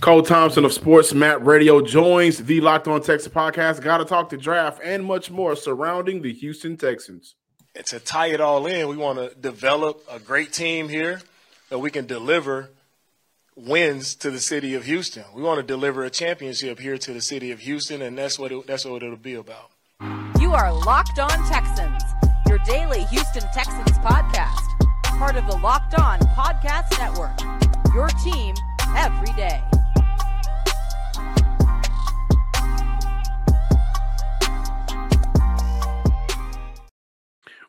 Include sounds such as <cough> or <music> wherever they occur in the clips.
Cole Thompson of Sports Map Radio joins the Locked On Texans podcast. Got to talk to draft and much more surrounding the Houston Texans. And to tie it all in, we want to develop a great team here that we can deliver wins to the city of Houston. We want to deliver a championship here to the city of Houston, and that's what it, that's what it'll be about. You are Locked On Texans, your daily Houston Texans podcast, part of the Locked On Podcast Network. Your team every day.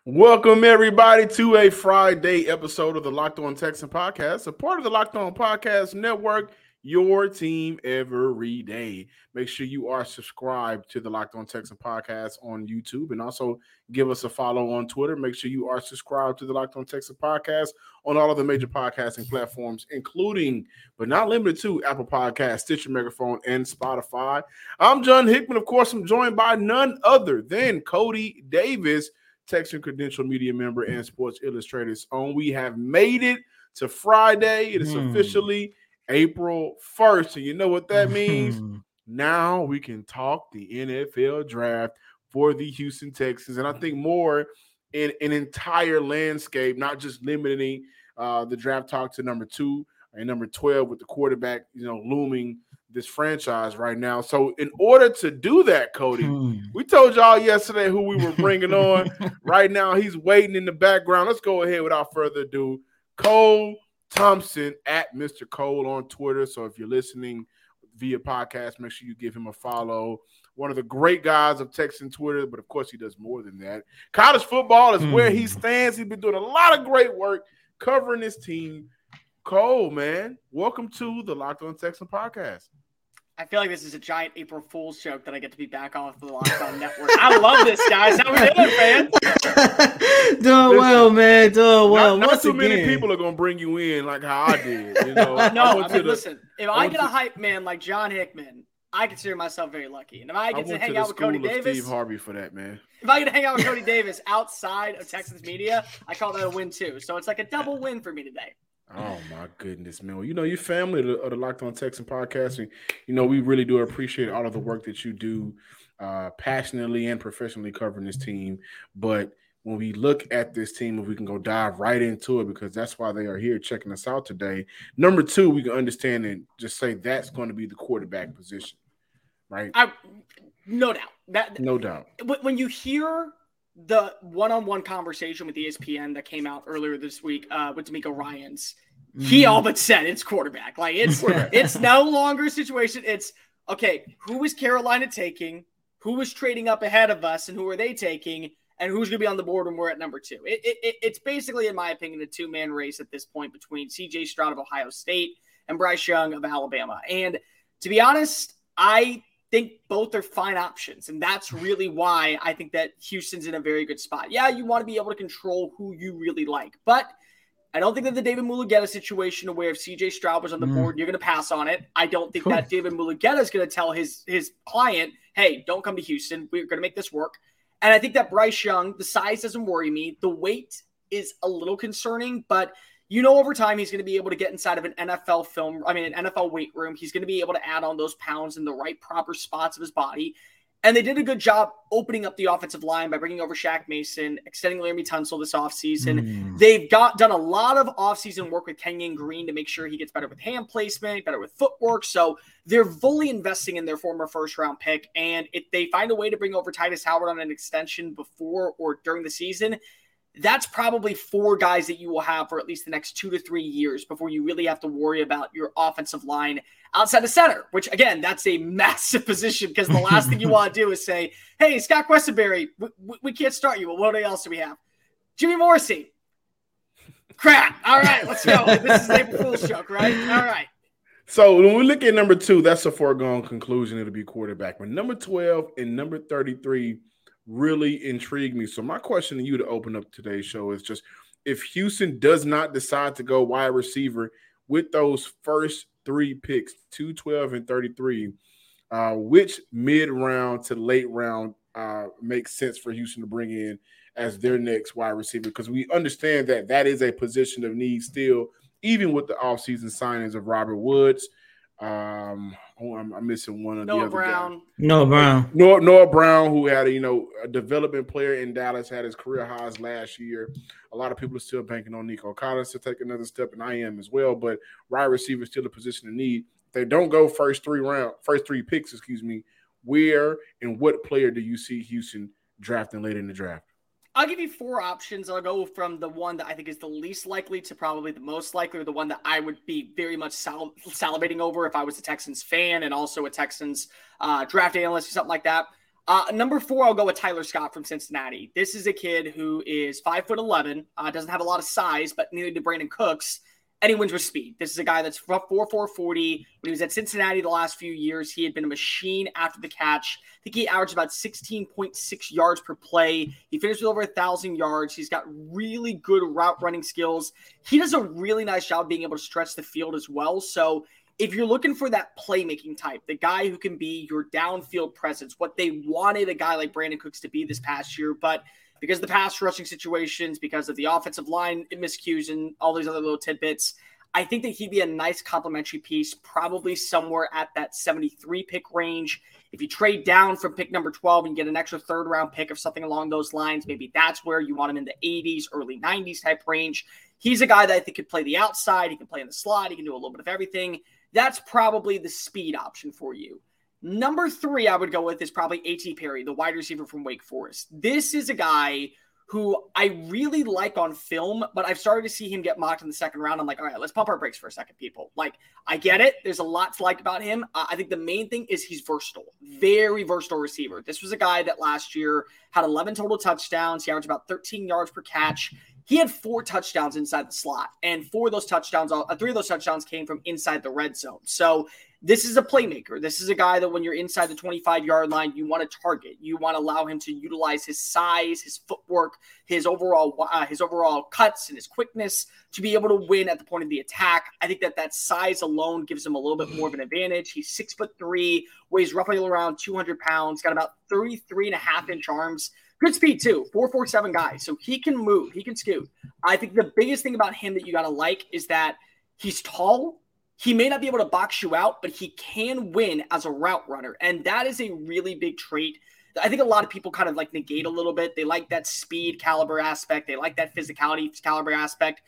Welcome everybody to a Friday episode of the Locked On Texan podcast, a part of the Locked On Podcast Network. Your team every day. Make sure you are subscribed to the Locked On Texan podcast on YouTube and also give us a follow on Twitter. Make sure you are subscribed to the Locked On Texan podcast on all of the major podcasting platforms, including but not limited to Apple Podcast, Stitcher Megaphone, and Spotify. I'm John Hickman. Of course, I'm joined by none other than Coty Davis Texan Credential Media member and Sports Illustrated's own. We have made it to Friday. It is mm. officially April 1st. And you know what that means? Hmm. now we can talk the NFL draft for the Houston Texans. And I think more in an entire landscape, not just limiting uh, the draft talk to number two and number 12 with the quarterback, you know, looming – this franchise right now. So, in order to do that, Coty, hmm. we told y'all yesterday who we were bringing on. <laughs> right now, he's waiting in the background. Let's go ahead without further ado. Cole Thompson at Mr. Cole on Twitter. So, if you're listening via podcast, make sure you give him a follow. One of the great guys of Texan Twitter, but of course, he does more than that. College football is where he hmm. stands. He's been doing a lot of great work covering his team. Cole, man, welcome to the Locked On Texan podcast. I feel like this is a giant April Fool's joke that I get to be back off the Locked On Network. I love this, guys. How we doing, man? <laughs> doing well, man. Doing well. Not, not too again. many people are gonna bring you in like how I did. You know, <laughs> no. I, I mean, the, listen. If I, I get a hype man like John Hickman, I consider myself very lucky. And if I get I to hang to out with Coty Davis, Steve Harvey for that man. If I get to hang out with Coty Davis outside of Texas media, I call that a win too. So it's like a double win for me today. Oh my goodness, man! Well, you know, your family of the, of the Locked On Texan podcast, and you know, we really do appreciate all of the work that you do, uh, passionately and professionally covering this team. But when we look at this team, if we can go dive right into it, because that's why they are here checking us out today. Number two, we can understand and just say that's going to be the quarterback position, right? I, no doubt. That no doubt. When you hear the one-on-one conversation with ESPN that came out earlier this week uh, with DeMeco Ryans, mm. he mm-hmm. all but said it's quarterback. Like it's <laughs> it's no longer a situation. It's okay. Who is Carolina taking? Who is trading up ahead of us, and who are they taking? And who's going to be on the board when we're at number two? It, it, it's basically, in my opinion, a two-man race at this point between C.J. Stroud of Ohio State and Bryce Young of Alabama. And to be honest, I think both are fine options. And that's really why I think that Houston's in a very good spot. Yeah, you want to be able to control who you really like. But I don't think that the David Mulugheta situation where if CJ Stroud was on the mm. board, you're going to pass on it. I don't think that David Mulugheta is going to tell his his client, hey, don't come to Houston. We're going to make this work. And I think that Bryce Young, the size doesn't worry me. The weight is a little concerning, but – you know, over time, he's going to be able to get inside of an NFL film, I mean, an NFL weight room. He's going to be able to add on those pounds in the right proper spots of his body. And they did a good job opening up the offensive line by bringing over Shaq Mason, extending Laremy Tunsil this offseason. Mm. They've got done a lot of offseason work with Kenyon Green to make sure he gets better with hand placement, better with footwork. So they're fully investing in their former first round pick. And if they find a way to bring over Tytus Howard on an extension before or during the season, that's probably four guys that you will have for at least the next two to three years before you really have to worry about your offensive line outside the center, which again, that's a <laughs> massive position because the last thing you <laughs> want to do is say, hey, Scott Quessenberry, we, we, can't start you. Well, what else do we have? Jimmy Morrissey. Crap. All right, let's go. this is April Fool's joke, right? All right. So when we look at number two, that's a foregone conclusion. It'll be quarterback. But number 12 and number 33 – really intrigued me. So my question to you to open up today's show is just if Houston does not decide to go wide receiver with those first three picks, 212 and 33, uh, which mid round to late round uh, makes sense for Houston to bring in as their next wide receiver? Because we understand that that is a position of need still, even with the offseason signings of Robert Woods. Um, oh, I'm, I'm missing one of Noah the other Brown. guys. Noah Brown. Noah, Noah Brown, who had a you know a development player in Dallas, had his career highs last year. A lot of people are still banking on Nico Collins to take another step, and I am as well. But wide receiver is still a position of need. If they don't go first three round, first three picks, excuse me. Where and what player do you see Houston drafting later in the draft? I'll give you four options. I'll go from the one that I think is the least likely to probably the most likely, or the one that I would be very much sal- salivating over if I was a Texans fan and also a Texans uh, draft analyst or something like that. Uh, number four, I'll go with Tyler Scott from Cincinnati. This is a kid who is five foot eleven, uh, doesn't have a lot of size, but neither did Brandin Cooks and he wins with speed. This is a guy that's 4 4 40. When he was at Cincinnati the last few years, he had been a machine after the catch. I think he averaged about 16.6 yards per play. He finished with over a thousand yards. He's got really good route running skills. He does a really nice job being able to stretch the field as well. So if you're looking for that playmaking type, the guy who can be your downfield presence, what they wanted a guy like Brandin Cooks to be this past year, but because of the pass rushing situations, because of the offensive line miscues and all these other little tidbits. I think that he'd be a nice complementary piece, probably somewhere at that 73 pick range. If you trade down from pick number 12 and get an extra third round pick of something along those lines, maybe that's where you want him in the 80s, early 90s type range. He's a guy that I think could play the outside. He can play in the slot. He can do a little bit of everything. That's probably the speed option for you. Number three, I would go with is probably A.T. Perry, the wide receiver from Wake Forest. This is a guy who I really like on film, but I've started to see him get mocked in the second round. I'm like, all right, let's pump our brakes for a second, people. Like, I get it. There's a lot to like about him. Uh, I think the main thing is he's versatile, very versatile receiver. This was a guy that last year had 11 total touchdowns. He averaged about 13 yards per catch. He had four touchdowns inside the slot, and four of those touchdowns, uh, three of those touchdowns came from inside the red zone. So this is a playmaker. This is a guy that when you're inside the 25 yard line, you want to target. You want to allow him to utilize his size, his footwork, his overall uh, his overall cuts and his quickness to be able to win at the point of the attack. I think that that size alone gives him a little bit more of an advantage. He's six foot three, weighs roughly around 200 pounds, got about 33 and a half inch arms. Good speed too, 447 guy. So he can move, he can scoot. I think the biggest thing about him that you got to like is that he's tall, he may not be able to box you out, but he can win as a route runner. And that is a really big trait. I think a lot of people kind of like negate a little bit. They like that speed caliber aspect, they like that physicality caliber aspect.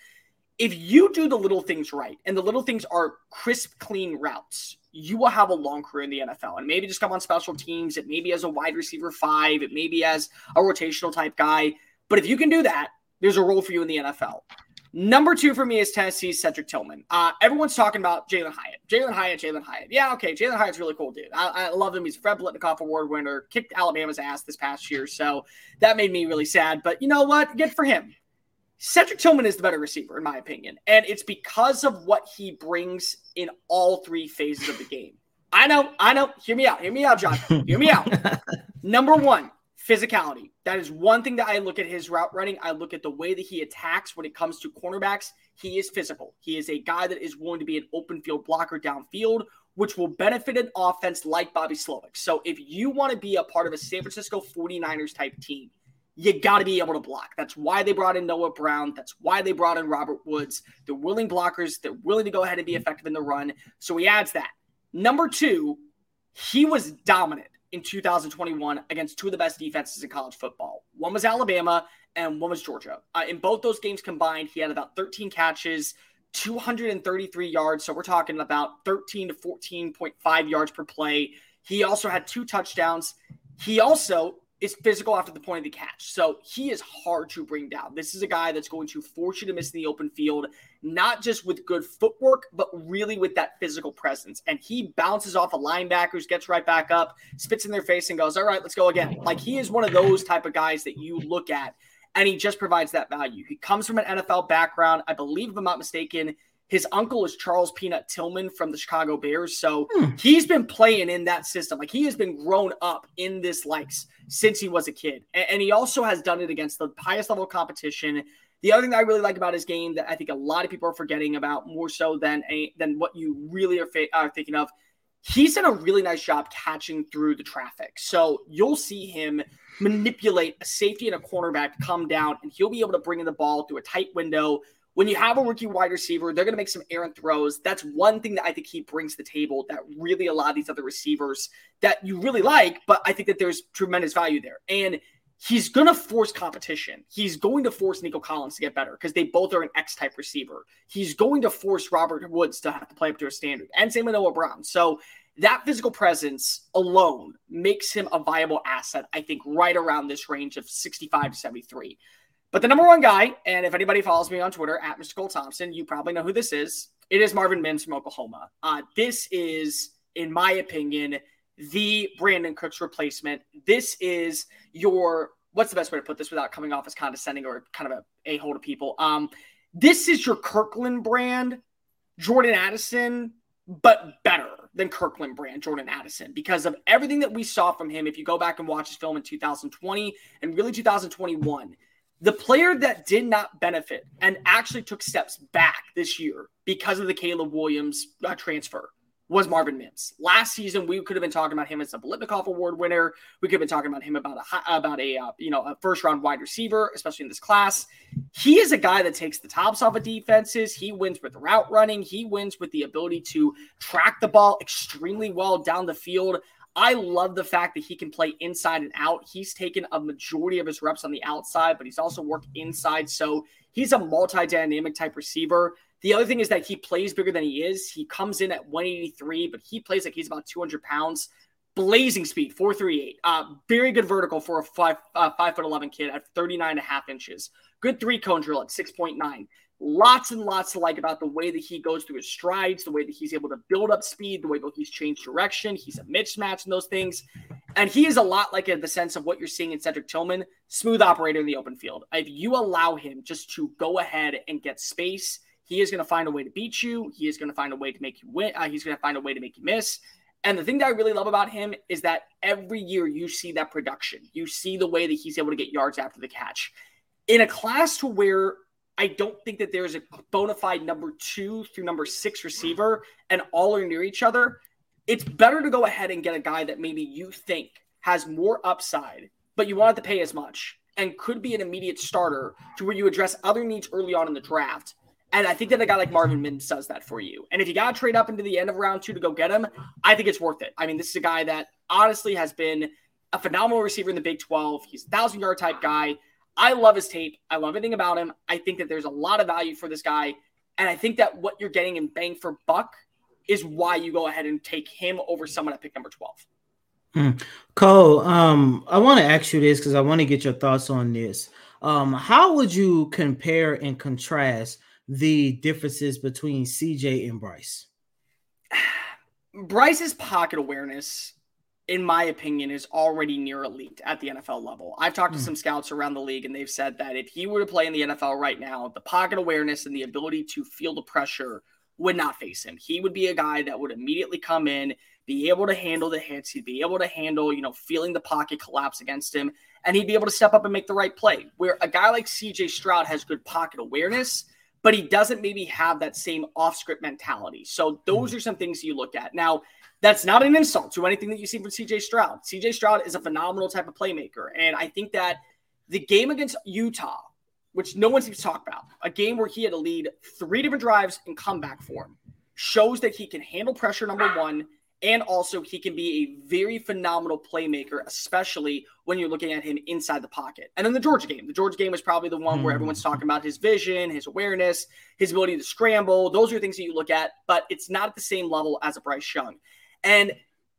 If you do the little things right, and the little things are crisp, clean routes, you will have a long career in the NFL. And maybe just come on special teams, it maybe as a wide receiver five, it maybe as a rotational type guy. But if you can do that, there's a role for you in the NFL. Number two for me is Tennessee's Cedric Tillman. Uh, everyone's talking about Jalin Hyatt. Jalin Hyatt, Jalin Hyatt. Yeah, okay. Jalin Hyatt's really cool, dude. I, I, love him. He's a Fred Biletnikoff Award winner, kicked Alabama's ass this past year. So that made me really sad. But you know what? Good for him. Cedric Tillman is the better receiver, in my opinion. And it's because of what he brings in all three phases of the game. I know, I know. Hear me out. Hear me out, John. Hear me out. <laughs> Number one, physicality. That is one thing that I look at his route running. I look at the way that he attacks when it comes to cornerbacks. He is physical. He is a guy that is willing to be an open field blocker downfield, which will benefit an offense like Bobby Slowik. So if you want to be a part of a San Francisco 49ers type team, you got to be able to block. That's why they brought in Noah Brown. That's why they brought in Robert Woods. They're willing blockers. They're willing to go ahead and be effective in the run. So he adds that. Number two, he was dominant in 2021 against two of the best defenses in college football. One was Alabama and one was Georgia. Uh, in both those games combined, he had about 13 catches, 233 yards. So we're talking about 13 to 14.5 yards per play. He also had two touchdowns. He also is physical after the point of the catch. So he is hard to bring down. This is a guy that's going to force you to miss in the open field, not just with good footwork, but really with that physical presence. And he bounces off of linebackers, gets right back up, spits in their face, and goes, All right, let's go again. Like he is one of those type of guys that you look at and he just provides that value. He comes from an NFL background. I believe, if I'm not mistaken, his uncle is Charles Peanut Tillman from the Chicago Bears. So hmm. he's been playing in that system. Like he has been grown up in this likes since he was a kid. And, and he also has done it against the highest level competition. The other thing that I really like about his game that I think a lot of people are forgetting about more so than a, than what you really are, fa- are thinking of, he's done a really nice job catching through the traffic. So you'll see him manipulate a safety and a cornerback to come down, and he'll be able to bring in the ball through a tight window when you have a rookie wide receiver, they're going to make some errant throws. That's one thing that I think he brings to the table that really a lot of these other receivers that you really like, but I think that there's tremendous value there. And he's going to force competition. He's going to force Nico Collins to get better because they both are an X type receiver. He's going to force Robert Woods to have to play up to a standard, and same with Noah Brown. So that physical presence alone makes him a viable asset, I think, right around this range of 65 to 73. But the number one guy, and if anybody follows me on Twitter at Mr. Cole Thompson, you probably know who this is. It is Marvin Mims from Oklahoma. Uh, this is, in my opinion, the Brandin Cooks replacement. This is your what's the best way to put this without coming off as condescending or kind of a a hole to people. Um, this is your Kirkland brand, Jordan Addison, but better than Kirkland brand Jordan Addison because of everything that we saw from him. If you go back and watch his film in 2020 and really 2021 the player that did not benefit and actually took steps back this year because of the Caleb Williams uh, transfer was Marvin Mims. Last season, we could have been talking about him as a Biletnikoff Award winner. We could have been talking about him about a about a uh, you know a first round wide receiver, especially in this class. He is a guy that takes the tops off of defenses. He wins with route running. He wins with the ability to track the ball extremely well down the field. I love the fact that he can play inside and out. He's taken a majority of his reps on the outside, but he's also worked inside. So he's a multi dynamic type receiver. The other thing is that he plays bigger than he is. He comes in at 183, but he plays like he's about 200 pounds. Blazing speed, 438. Uh, very good vertical for a five, uh, five foot 11 kid at 39 and a half inches. Good three cone drill at 6.9 lots and lots to like about the way that he goes through his strides, the way that he's able to build up speed, the way that he's changed direction. He's a mismatch in those things. And he is a lot like in the sense of what you're seeing in Cedric Tillman, smooth operator in the open field. If you allow him just to go ahead and get space, he is going to find a way to beat you. He is going to find a way to make you win. Uh, he's going to find a way to make you miss. And the thing that I really love about him is that every year you see that production. You see the way that he's able to get yards after the catch. In a class to where I don't think that there's a bona fide number two through number six receiver and all are near each other. It's better to go ahead and get a guy that maybe you think has more upside, but you want to pay as much and could be an immediate starter to where you address other needs early on in the draft. And I think that a guy like Marvin Mims does that for you. And if you got to trade up into the end of round two to go get him, I think it's worth it. I mean, this is a guy that honestly has been a phenomenal receiver in the Big 12. He's a thousand yard type guy. I love his tape. I love everything about him. I think that there's a lot of value for this guy. And I think that what you're getting in bang for buck is why you go ahead and take him over someone at pick number 12. Mm. Cole, um, I want to ask you this because I want to get your thoughts on this. Um, how would you compare and contrast the differences between CJ and Bryce? <sighs> Bryce's pocket awareness in my opinion, is already near elite at the NFL level. I've talked to mm. some scouts around the league, and they've said that if he were to play in the NFL right now, the pocket awareness and the ability to feel the pressure would not face him. He would be a guy that would immediately come in, be able to handle the hits, he'd be able to handle, you know, feeling the pocket collapse against him, and he'd be able to step up and make the right play. Where a guy like CJ Stroud has good pocket awareness, but he doesn't maybe have that same off script mentality. So those mm. are some things you look at. Now, that's not an insult to anything that you see from CJ Stroud. CJ Stroud is a phenomenal type of playmaker. And I think that the game against Utah, which no one seems to talk about, a game where he had to lead three different drives in comeback form, shows that he can handle pressure, number one, and also he can be a very phenomenal playmaker, especially when you're looking at him inside the pocket. And then the Georgia game. The Georgia game was probably the one where everyone's talking about his vision, his awareness, his ability to scramble. Those are things that you look at, but it's not at the same level as a Bryce Young. And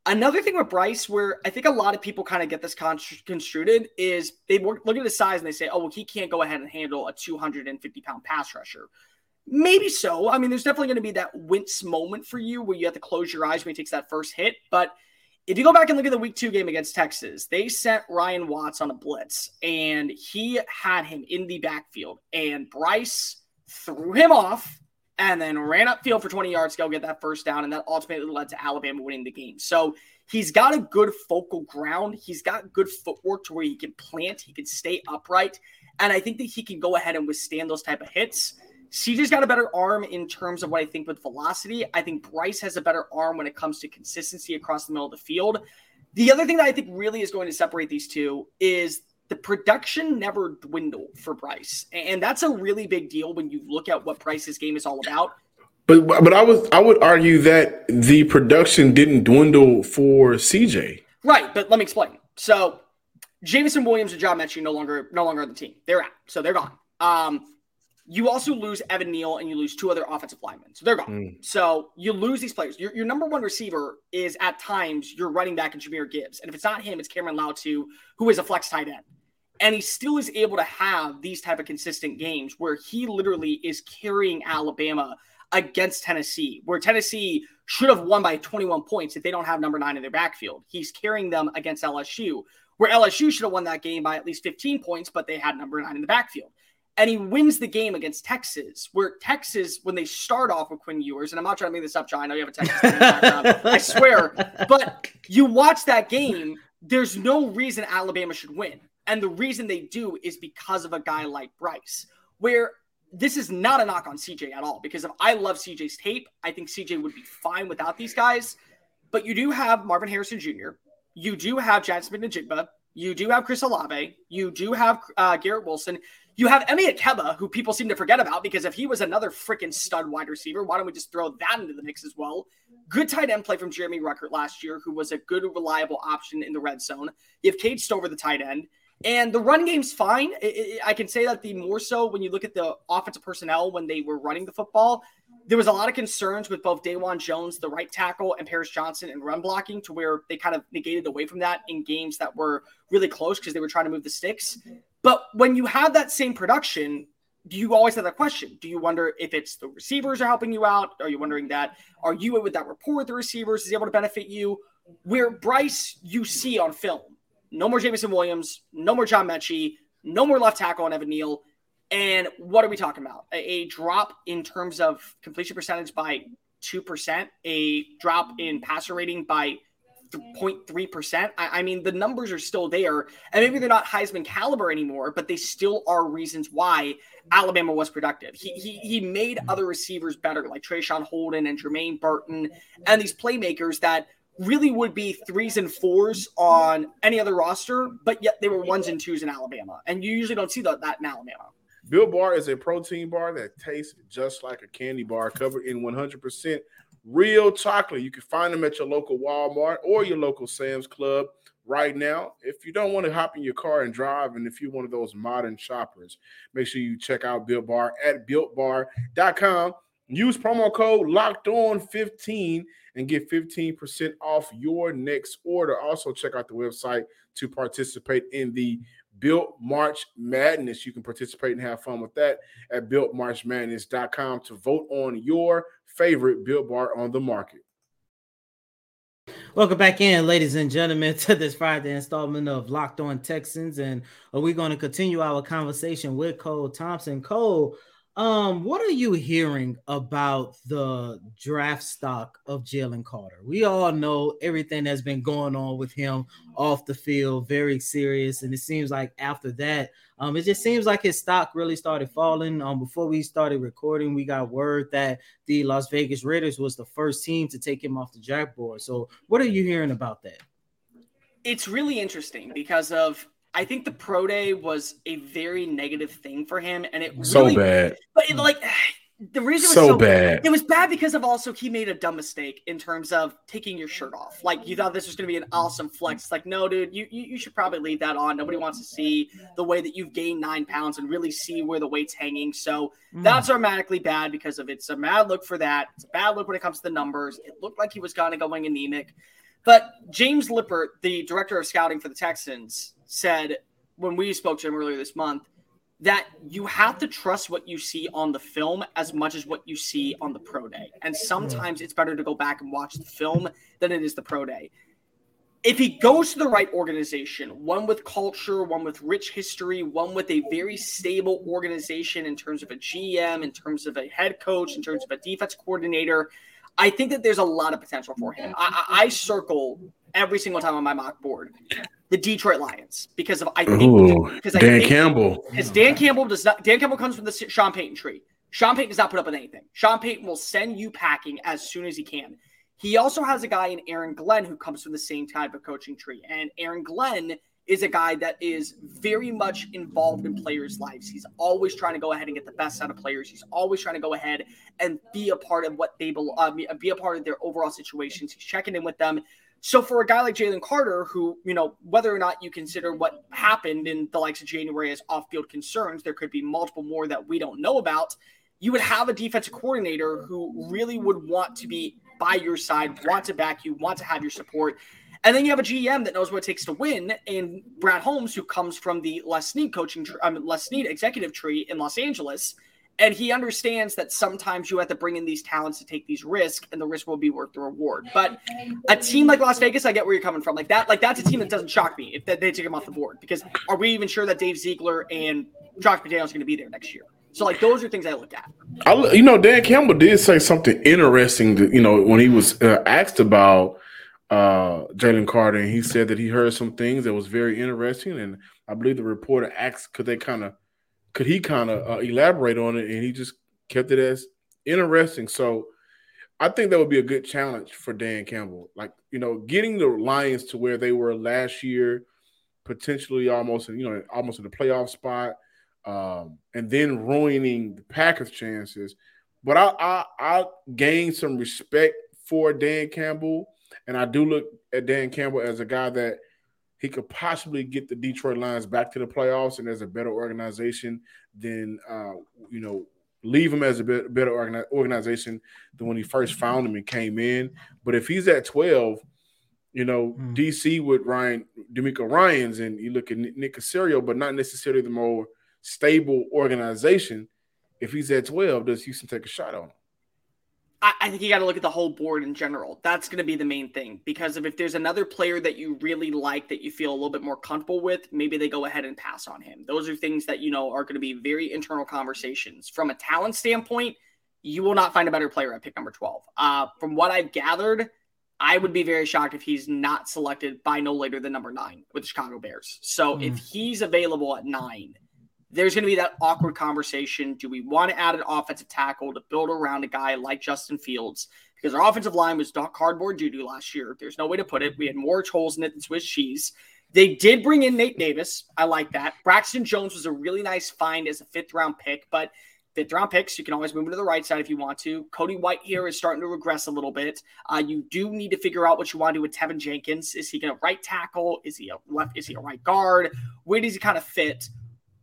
another thing with Bryce, where I think a lot of people kind of get this construed, is they look at his size and they say, oh, well, he can't go ahead and handle a 250 pound pass rusher. Maybe so. I mean, there's definitely going to be that wince moment for you where you have to close your eyes when he takes that first hit. But if you go back and look at the week two game against Texas, they sent Ryan Watts on a blitz and he had him in the backfield, and Bryce threw him off and then ran upfield for 20 yards to go get that first down. And that ultimately led to Alabama winning the game. So he's got a good focal ground. He's got good footwork to where he can plant, he can stay upright. And I think that he can go ahead and withstand those type of hits. CJ's got a better arm in terms of what I think with velocity. I think Bryce has a better arm when it comes to consistency across the middle of the field. The other thing that I think really is going to separate these two is the production never dwindled for Bryce. And that's a really big deal when you look at what Bryce's game is all about. But but I was I would argue that the production didn't dwindle for CJ. Right, but let me explain. So Jameson Williams and John Metchie no longer no longer on the team. They're out. So they're gone. Um, you also lose Evan Neal and you lose two other offensive linemen. So they're gone. Mm. So you lose these players. Your, your number one receiver is at times your running back and Jahmyr Gibbs. And if it's not him, it's Cameron Latu, who is a flex tight end. And he still is able to have these type of consistent games where he literally is carrying Alabama against Tennessee, where Tennessee should have won by 21 points if they don't have number nine in their backfield. He's carrying them against LSU, where LSU should have won that game by at least 15 points, but they had number nine in the backfield and he wins the game against Texas, where Texas, when they start off with Quinn Ewers, and I'm not trying to make this up, John. I know you have a Texas background. I swear. <laughs> But you watch that game, there's no reason Alabama should win. And the reason they do is because of a guy like Bryce, where this is not a knock on CJ at all, because if I love CJ's tape, I think CJ would be fine without these guys. But you do have Marvin Harrison Jr., you do have Jaxon Smith-Njigba, you do have Chris Olave, you do have uh, Garrett Wilson. You have Emeka Egbuka, who people seem to forget about because if he was another freaking stud wide receiver, why don't we just throw that into the mix as well? Good tight end play from Jeremy Ruckert last year, who was a good, reliable option in the red zone. You have Cade Stover, the tight end. And the run game's fine. I can say that the more so when you look at the offensive personnel when they were running the football, there was a lot of concerns with both Dawand Jones, the right tackle, and Paris Johnson and run blocking to where they kind of negated away from that in games that were really close because they were trying to move the sticks. But when you have that same production, do you always have that question? Do you wonder if it's the receivers are helping you out? Are you wondering that? Are you with that rapport with the receivers is able to benefit you? Where Bryce, you see on film, no more Jameson Williams, no more John Metchie, no more left tackle on Evan Neal. And what are we talking about? A, a drop in terms of completion percentage by 2%, a drop in passer rating by 0.3%. I, I, mean, the numbers are still there. And maybe they're not Heisman caliber anymore, but they still are reasons why Alabama was productive. He, he, he made other receivers better, like Traeshon Holden and Jermaine Burton, and these playmakers that really would be threes and fours on any other roster, but yet they were ones and twos in Alabama. And you usually don't see that, that in Alabama. Built Bar is a protein bar that tastes just like a candy bar covered in 100% real chocolate. You can find them at your local Walmart or your local Sam's Club right now. If you don't want to hop in your car and drive, and if you're one of those modern shoppers, make sure you check out Built Bar at builtbar.com. Use promo code locked on 15 and get 15% off your next order. Also, check out the website to participate in the Built March Madness. You can participate and have fun with that at builtmarchmadness.com to vote on your favorite Built Bar on the market. Welcome back in, ladies and gentlemen, <laughs> to this Friday installment of Locked On Texans. And we're going to continue our conversation with Cole Thompson. Cole, um, what are you hearing about the draft stock of Jalen Carter? We all know everything that's been going on with him off the field, very serious. And it seems like after that, um, it just seems like his stock really started falling. Um, before we started recording, we got word that the Las Vegas Raiders was the first team to take him off the jack board. So, what are you hearing about that? It's really interesting because of I think the pro day was a very negative thing for him, and it so really, bad. But it, like the reason so, so bad, it was bad because of also he made a dumb mistake in terms of taking your shirt off. Like you thought this was going to be an awesome flex. It's like no, dude, you, you you should probably leave that on. Nobody wants to see the way that you've gained nine pounds and really see where the weight's hanging. So mm. that's automatically bad because of it's a bad look for that. It's a bad look when it comes to the numbers. It looked like he was kind of going anemic. But James Liipfert, the director of scouting for the Texans, said when we spoke to him earlier this month that you have to trust what you see on the film as much as what you see on the pro day. And hmm. sometimes it's better to go back and watch the film than it is the pro day. If he goes to the right organization, one with culture, one with rich history, one with a very stable organization in terms of a GM, in terms of a head coach, in terms of a defense coordinator, I think that there's a lot of potential for him. I, I circle every single time on my mock board the Detroit Lions because of I think because Dan think, Campbell because Dan Campbell does not Dan Campbell comes from the Sean Payton tree. Sean Payton does not put up with anything. Sean Payton will send you packing as soon as he can. He also has a guy in Aaron Glenn who comes from the same type of coaching tree, and Aaron Glenn is a guy that is very much involved in players' lives. He's always trying to go ahead and get the best out of players. He's always trying to go ahead and be a part of what they uh, be a part of their overall situations. He's checking in with them. So for a guy like Jalen Carter, who you know whether or not you consider what happened in the likes of January as off-field concerns, there could be multiple more that we don't know about. You would have a defensive coordinator who really would want to be by your side, want to back you, want to have your support. And then you have a GM that knows what it takes to win, and Brad Holmes, who comes from the Les Snead coaching, I mean, Les Snead executive tree in Los Angeles, and he understands that sometimes you have to bring in these talents to take these risks, and the risk will be worth the reward. But a team like Las Vegas, I get where you're coming from. Like that, like that's a team that doesn't shock me if they take him off the board. Because are we even sure that Dave Ziegler and Josh McDaniels are going to be there next year? So like those are things I look at. I, you know, Dan Campbell did say something interesting. To, you know, when he was uh, asked about uh, Jalen Carter, and he said that he heard some things that was very interesting. And I believe the reporter asked, could they kind of, could he kind of uh, elaborate on it? And he just kept it as interesting. So I think that would be a good challenge for Dan Campbell. Like, you know, getting the Lions to where they were last year, potentially almost, you know, almost in the playoff spot, um, and then ruining the Packers' chances. But I, I, I gained some respect for Dan Campbell and I do look at Dan Campbell as a guy that he could possibly get the Detroit Lions back to the playoffs and as a better organization than, uh, you know, leave him as a better organization than when he first found him and came in. But if he's at 12, you know, mm. DC with Ryan, DeMeco Ryans, and you look at Nick Caserio, but not necessarily the more stable organization. If he's at 12, does Houston take a shot on him? I, I think you got to look at the whole board in general. That's going to be the main thing because if, if there's another player that you really like that you feel a little bit more comfortable with, maybe they go ahead and pass on him. Those are things that you know are going to be very internal conversations. From a talent standpoint, you will not find a better player at pick number 12. Uh, from what I've gathered, I would be very shocked if he's not selected by no later than number nine with the Chicago Bears. So mm. if he's available at nine, there's going to be that awkward conversation. Do we want to add an offensive tackle to build around a guy like Justin Fields? Because our offensive line was cardboard doo last year. There's no way to put it. We had more holes in it than Swiss cheese. They did bring in Nate Davis. I like that. Braxton Jones was a really nice find as a fifth round pick, but fifth round picks, you can always move him to the right side if you want to. Cody Whitehair is starting to regress a little bit. Uh, you do need to figure out what you want to do with Teven Jenkins. Is he going to right tackle? Is he a left? Is he a right guard? Where does he kind of fit?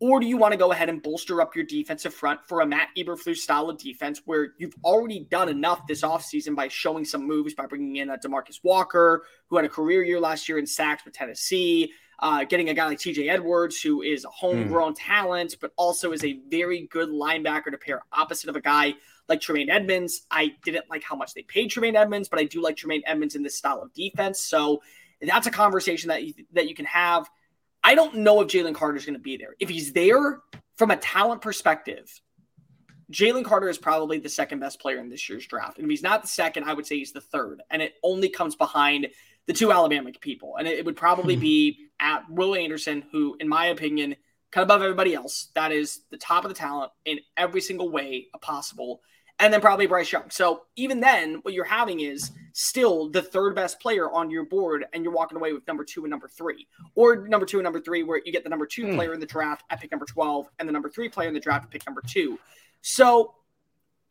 Or do you want to go ahead and bolster up your defensive front for a Matt Eberflus style of defense where you've already done enough this offseason by showing some moves by bringing in a Demarcus Walker, who had a career year last year in sacks with Tennessee, uh, getting a guy like TJ Edwards, who is a homegrown mm. talent, but also is a very good linebacker to pair opposite of a guy like Tremaine Edmunds. I didn't like how much they paid Tremaine Edmunds, but I do like Tremaine Edmunds in this style of defense. So that's a conversation that you, that you can have – I don't know if Jalen Carter is going to be there. If he's there from a talent perspective, Jalen Carter is probably the second best player in this year's draft. And if he's not the second, I would say he's the third. And it only comes behind the two Alabama people. And it, would probably hmm. be at Will Anderson, who, in my opinion, kind of above everybody else, that is the top of the talent in every single way possible and then probably Bryce Young. So even then, what you're having is still the third best player on your board, and you're walking away with number two and number three, or number two and number three, where you get the number two mm. player in the draft at pick number 12 and the number three player in the draft at pick number two. So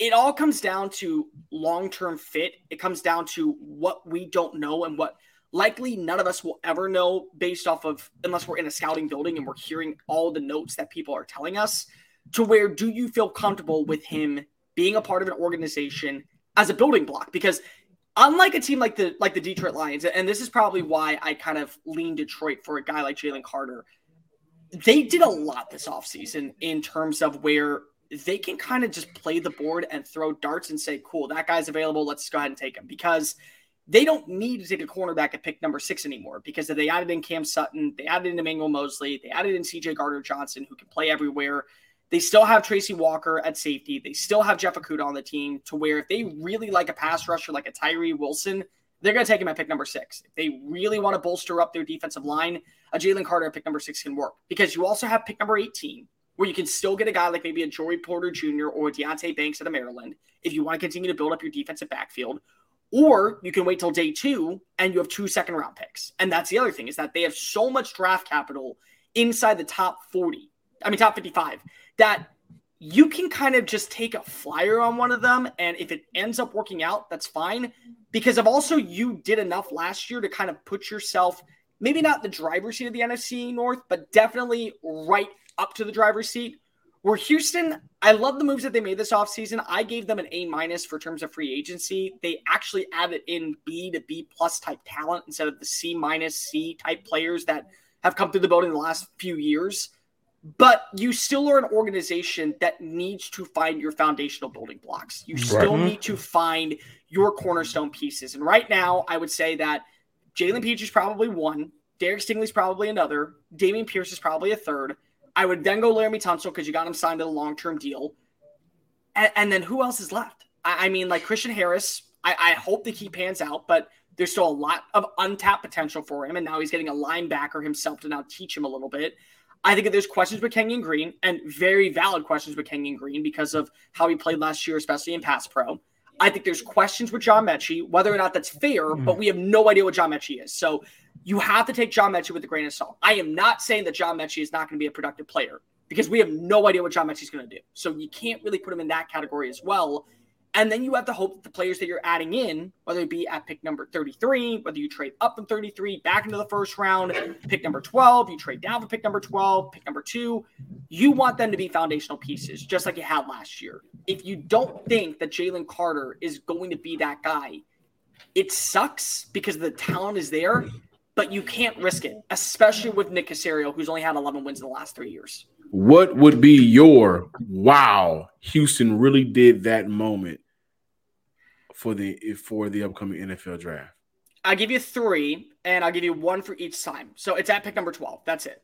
it all comes down to long term fit. It comes down to what we don't know and what likely none of us will ever know based off of, unless we're in a scouting building and we're hearing all the notes that people are telling us, to where do you feel comfortable with him? Being a part of an organization as a building block because unlike a team like the like the Detroit Lions, and this is probably why I kind of lean Detroit for a guy like Jalen Carter, they did a lot this offseason in terms of where they can kind of just play the board and throw darts and say, cool, that guy's available. Let's go ahead and take him because they don't need to take a cornerback at pick number six anymore because they added in Cam Sutton, they added in Emmanuel Moseley, they added in CJ Gardner Johnson, who can play everywhere. They still have Tracy Walker at safety. They still have Jeff Okudah on the team to where if they really like a pass rusher like a Tyree Wilson, they're going to take him at pick number six. If they really want to bolster up their defensive line, a Jalen Carter at pick number six can work because you also have pick number 18, where you can still get a guy like maybe a Joey Porter Jr. or Deonte Banks out of Maryland if you want to continue to build up your defensive backfield. Or you can wait till day two and you have two second round picks. And that's the other thing is that they have so much draft capital inside the top 40, I mean, top 55, that you can kind of just take a flyer on one of them. And if it ends up working out, that's fine. Because of also you did enough last year to kind of put yourself maybe not the driver's seat of the NFC North, but definitely right up to the driver's seat. Where Houston, I love the moves that they made this offseason. I gave them an A minus for terms of free agency. They actually added in B to B plus type talent instead of the C minus C type players that have come through the boat in the last few years. But you still are an organization that needs to find your foundational building blocks. You still right. need to find your cornerstone pieces. And right now, I would say that Jalen Pitre is probably one. Derek Stingley's probably another. Dameon Pierce is probably a third. I would then go Laremy Tunsil because you got him signed to a long term deal. And, and, then who else is left? I, I mean, like Christian Harris, I, I, hope that he pans out, but there's still a lot of untapped potential for him. And now he's getting a linebacker himself to now teach him a little bit. I think that there's questions with Kenyon Green and very valid questions with Kenyon Green because of how he played last year, especially in pass pro. I think there's questions with John Metchie, whether or not that's fair, mm. but we have no idea what John Metchie is. So you have to take John Metchie with a grain of salt. I am not saying that John Metchie is not going to be a productive player because we have no idea what John Metchie is going to do. So you can't really put him in that category as well. And then you have to hope that the players that you're adding in, whether it be at pick number 33, whether you trade up from 33 back into the first round, pick number 12, you trade down for pick number 12, pick number two, you want them to be foundational pieces, just like you had last year. If you don't think that Jalen Carter is going to be that guy, it sucks because the talent is there, but you can't risk it, especially with Nick Caserio, who's only had 11 wins in the last three years. What would be your wow? Houston really did that moment for the for the upcoming NFL draft. I'll give you three, and I'll give you one for each time. So it's at pick number 12. That's it.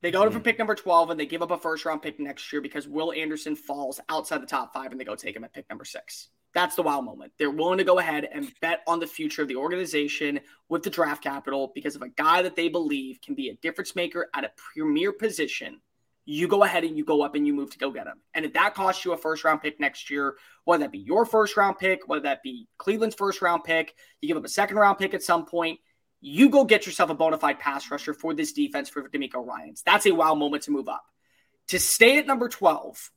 They go mm. for pick number 12 and they give up a first round pick next year because Will Anderson falls outside the top five and they go take him at pick number six. That's the wow moment. They're willing to go ahead and bet on the future of the organization with the draft capital because of a guy that they believe can be a difference maker at a premier position you go ahead and you go up and you move to go get him. And if that costs you a first round pick next year, whether that be your first round pick, whether that be Cleveland's first round pick, you give up a second round pick at some point, you go get yourself a bona fide pass rusher for this defense for DeMeco Ryans. That's a wow moment to move up. To stay at number 12,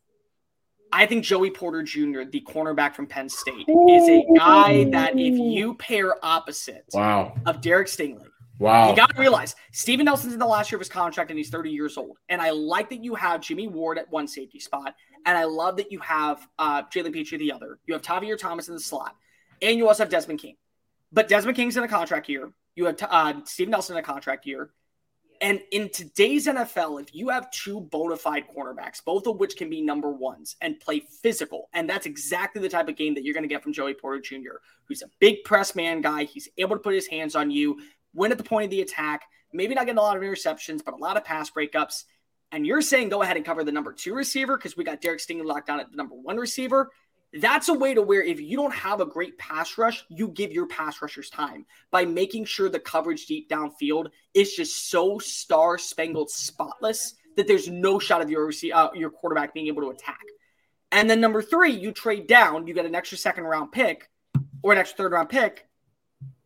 I think Joey Porter Jr., the cornerback from Penn State, is a guy that if you pair opposite wow. of Derek Stingley, Wow. You got to realize Steven Nelson's in the last year of his contract and he's 30 years old. And I like that you have Jimmy Ward at one safety spot. And I love that you have uh, Jalen Pitre the other. You have Tavierre Thomas in the slot. And you also have Desmond King. But Desmond King's in a contract year. You have uh, Steven Nelson in a contract year. And in today's NFL, if you have two bona fide cornerbacks, both of which can be number ones and play physical, and that's exactly the type of game that you're going to get from Joey Porter Jr., who's a big press man guy. He's able to put his hands on you win at the point of the attack, maybe not getting a lot of interceptions, but a lot of pass breakups. And you're saying go ahead and cover the number two receiver because we got Derek Stingley locked down at the number one receiver. That's a way to where if you don't have a great pass rush, you give your pass rushers time by making sure the coverage deep downfield is just so star spangled spotless that there's no shot of your uh, your quarterback being able to attack. And then number three, you trade down, you get an extra second round pick or an extra third round pick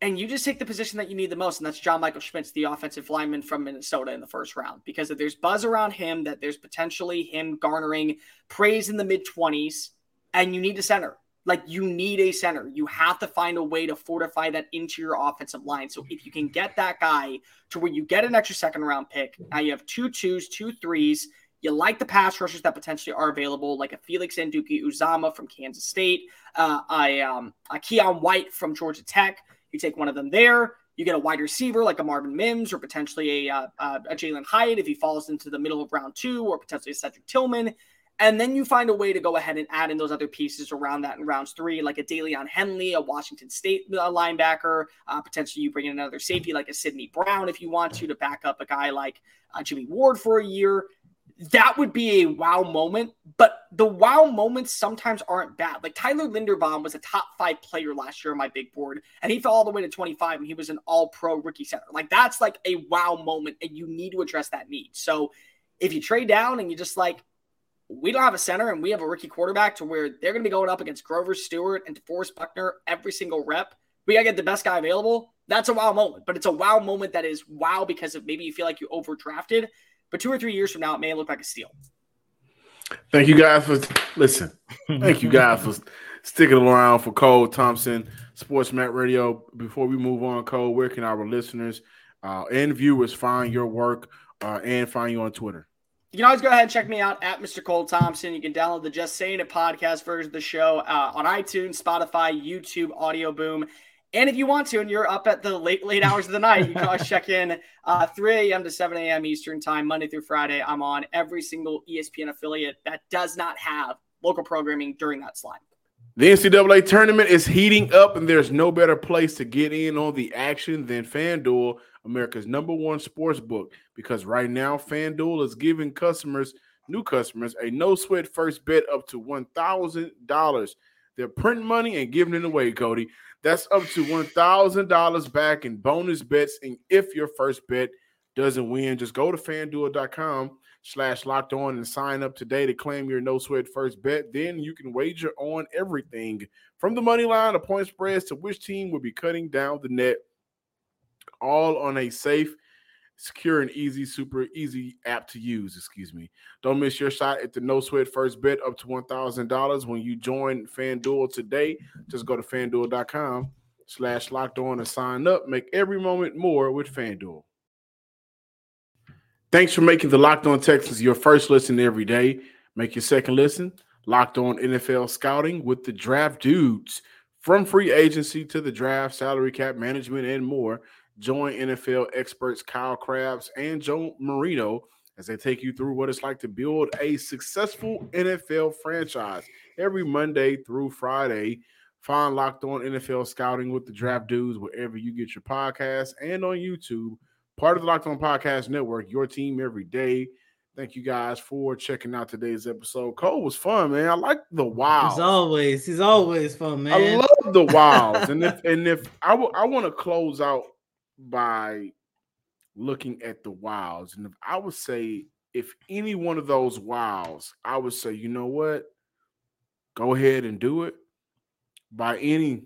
and you just take the position that you need the most, and that's John Michael Schmitz, the offensive lineman from Minnesota in the first round. Because if there's buzz around him, that there's potentially him garnering praise in the mid 20s, and you need a center. Like you need a center. You have to find a way to fortify that interior offensive line. So if you can get that guy to where you get an extra second round pick, now you have two twos, two threes. You like the pass rushers that potentially are available, like a Felix Anudike-Uzomah from Kansas State, uh, a, um, a Keion White from Georgia Tech. You take one of them there. You get a wide receiver like a Marvin Mims or potentially a, uh, uh, a Jalin Hyatt if he falls into the middle of round two, or potentially a Cedric Tillman. And then you find a way to go ahead and add in those other pieces around that in rounds three, like a Daiyan Henley, a Washington State uh, linebacker. Uh, potentially, you bring in another safety like a Sydney Brown if you want to, to back up a guy like uh, Jimmy Ward for a year that would be a wow moment. But the wow moments sometimes aren't bad. Like Tyler Linderbaum was a top five player last year on my big board, and he fell all the way to 25, and he was an all pro rookie center. Like that's like a wow moment, and you need to address that need. So if you trade down and you just like, we don't have a center and we have a rookie quarterback to where they're going to be going up against Grover Stewart and DeForest Buckner every single rep. we gotta get the best guy available. That's a wow moment, but it's a wow moment that is wow because of maybe you feel like you overdrafted, but two or three years from now, it may look like a steal. Thank you guys for listen. Thank you guys for sticking around for Cole Thompson, Sports Map Radio. Before we move on, Cole, where can our listeners uh, and viewers find your work uh, and find you on Twitter? You can always go ahead and check me out at Mr. Cole Thompson. You can download the Just Saying It podcast version of the show uh, on iTunes, Spotify, YouTube, Audio Boom. And if you want to, and you're up at the late late hours of the night, you can always <laughs> check in uh, 3 a.m. to 7 a.m. Eastern time, Monday through Friday. I'm on every single ESPN affiliate that does not have local programming during that slot. The NCAA tournament is heating up, and there's no better place to get in on the action than FanDuel, America's number one sports book. Because right now, FanDuel is giving customers, new customers, a no sweat first bet up to $1,000. They're printing money and giving it away, Coty. That's up to $1,000 back in bonus bets. And if your first bet doesn't win, just go to fanduel.com slash locked on and sign up today to claim your no sweat first bet. Then you can wager on everything from the money line to point spreads to which team will be cutting down the net, all on a safe secure and easy, super easy app to use. Excuse me. Don't miss your shot at the no sweat first bet up to one thousand dollars when you join FanDuel today. Just go to fanduel.com slash locked on and sign up. Make every moment more with FanDuel. Thanks for making the Locked On Texans your first listen every day. Make your second listen Locked On NFL Scouting with the Draft Dudes. From free agency to the draft, salary cap management, and more. Join NFL experts Kyle Crabbs and Joe Marino as they take you through what it's like to build a successful NFL franchise every Monday through Friday. Find Locked On NFL Scouting with the Draft Dudes wherever you get your podcasts and on YouTube. Part of the Locked On Podcast Network, your team every day. Thank you guys for checking out today's episode. Cole was fun, man. I like the wild. He's always, he's always fun, man. I love the wilds. and if <laughs> and if I, w- I want to close out by looking at the wilds. And if I would say, if any one of those wilds, I would say, you know what? Go ahead and do it by any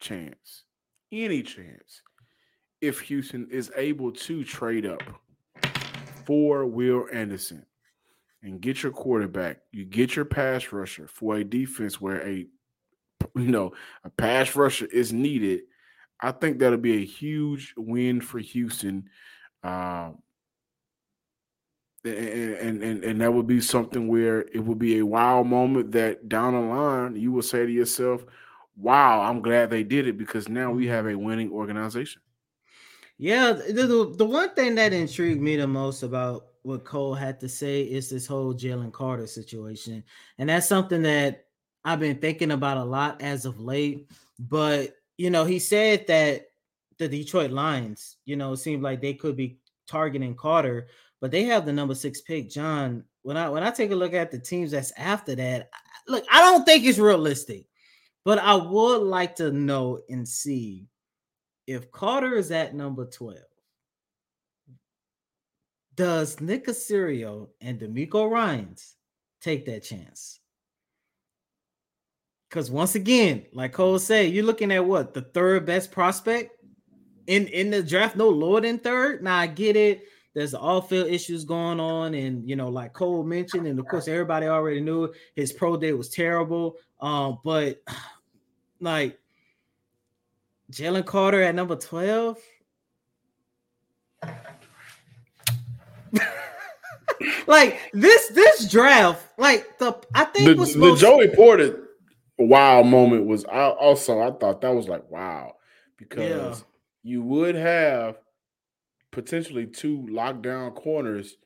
chance, any chance. If Houston is able to trade up for Will Anderson and get your quarterback, you get your pass rusher for a defense where a you know a pass rusher is needed I think that'll be a huge win for Houston. Um, and, and and that would be something where it would be a wow moment that down the line you will say to yourself, "Wow, I'm glad they did it because now we have a winning organization." Yeah, the, the, the one thing that intrigued me the most about what Cole had to say is this whole Jalen Carter situation, and that's something that I've been thinking about a lot as of late. But you know, he said that the Detroit Lions, you know, it seemed like they could be targeting Carter, but they have the number six pick. John, when I when I take a look at the teams that's after that, look, I don't think it's realistic, but I would like to know and see if Carter is at number 12. Does Nick Caserio and DeMeco Ryans take that chance? Because once again, like Cole said, you're looking at what the third best prospect in in the draft, no lower than third. Now I get it. There's all field issues going on, and you know, like Cole mentioned, and of course, everybody already knew his pro day was terrible. Um, but <sighs> like Jalen Carter at number 12. <laughs> like this this draft, like the I think the, was the Joey Porter wow moment was I also I thought that was like wow because yeah. you would have potentially two lockdown corners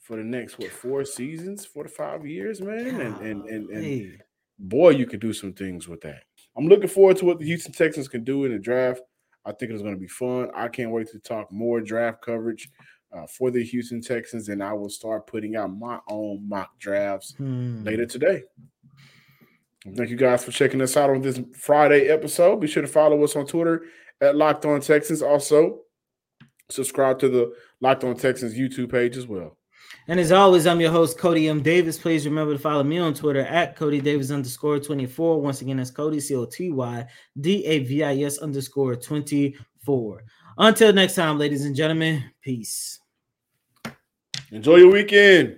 for the next what four seasons, four to five years, man, and and and, and boy, you could do some things with that. I'm looking forward to what the Houston Texans can do in the draft. I think it's going to be fun. I can't wait to talk more draft coverage uh, for the Houston Texans, and I will start putting out my own mock drafts hmm. later today. Thank you guys for checking us out on this Friday episode. Be sure to follow us on Twitter at Locked On Texans. Also, subscribe to the Locked On Texans YouTube page as well. And as always, I'm your host, Coty M. Davis. Please remember to follow me on Twitter at Coty Davis underscore 24. Once again, that's Coty C O T Y D A V I S underscore 24. Until next time, ladies and gentlemen, peace. Enjoy your weekend.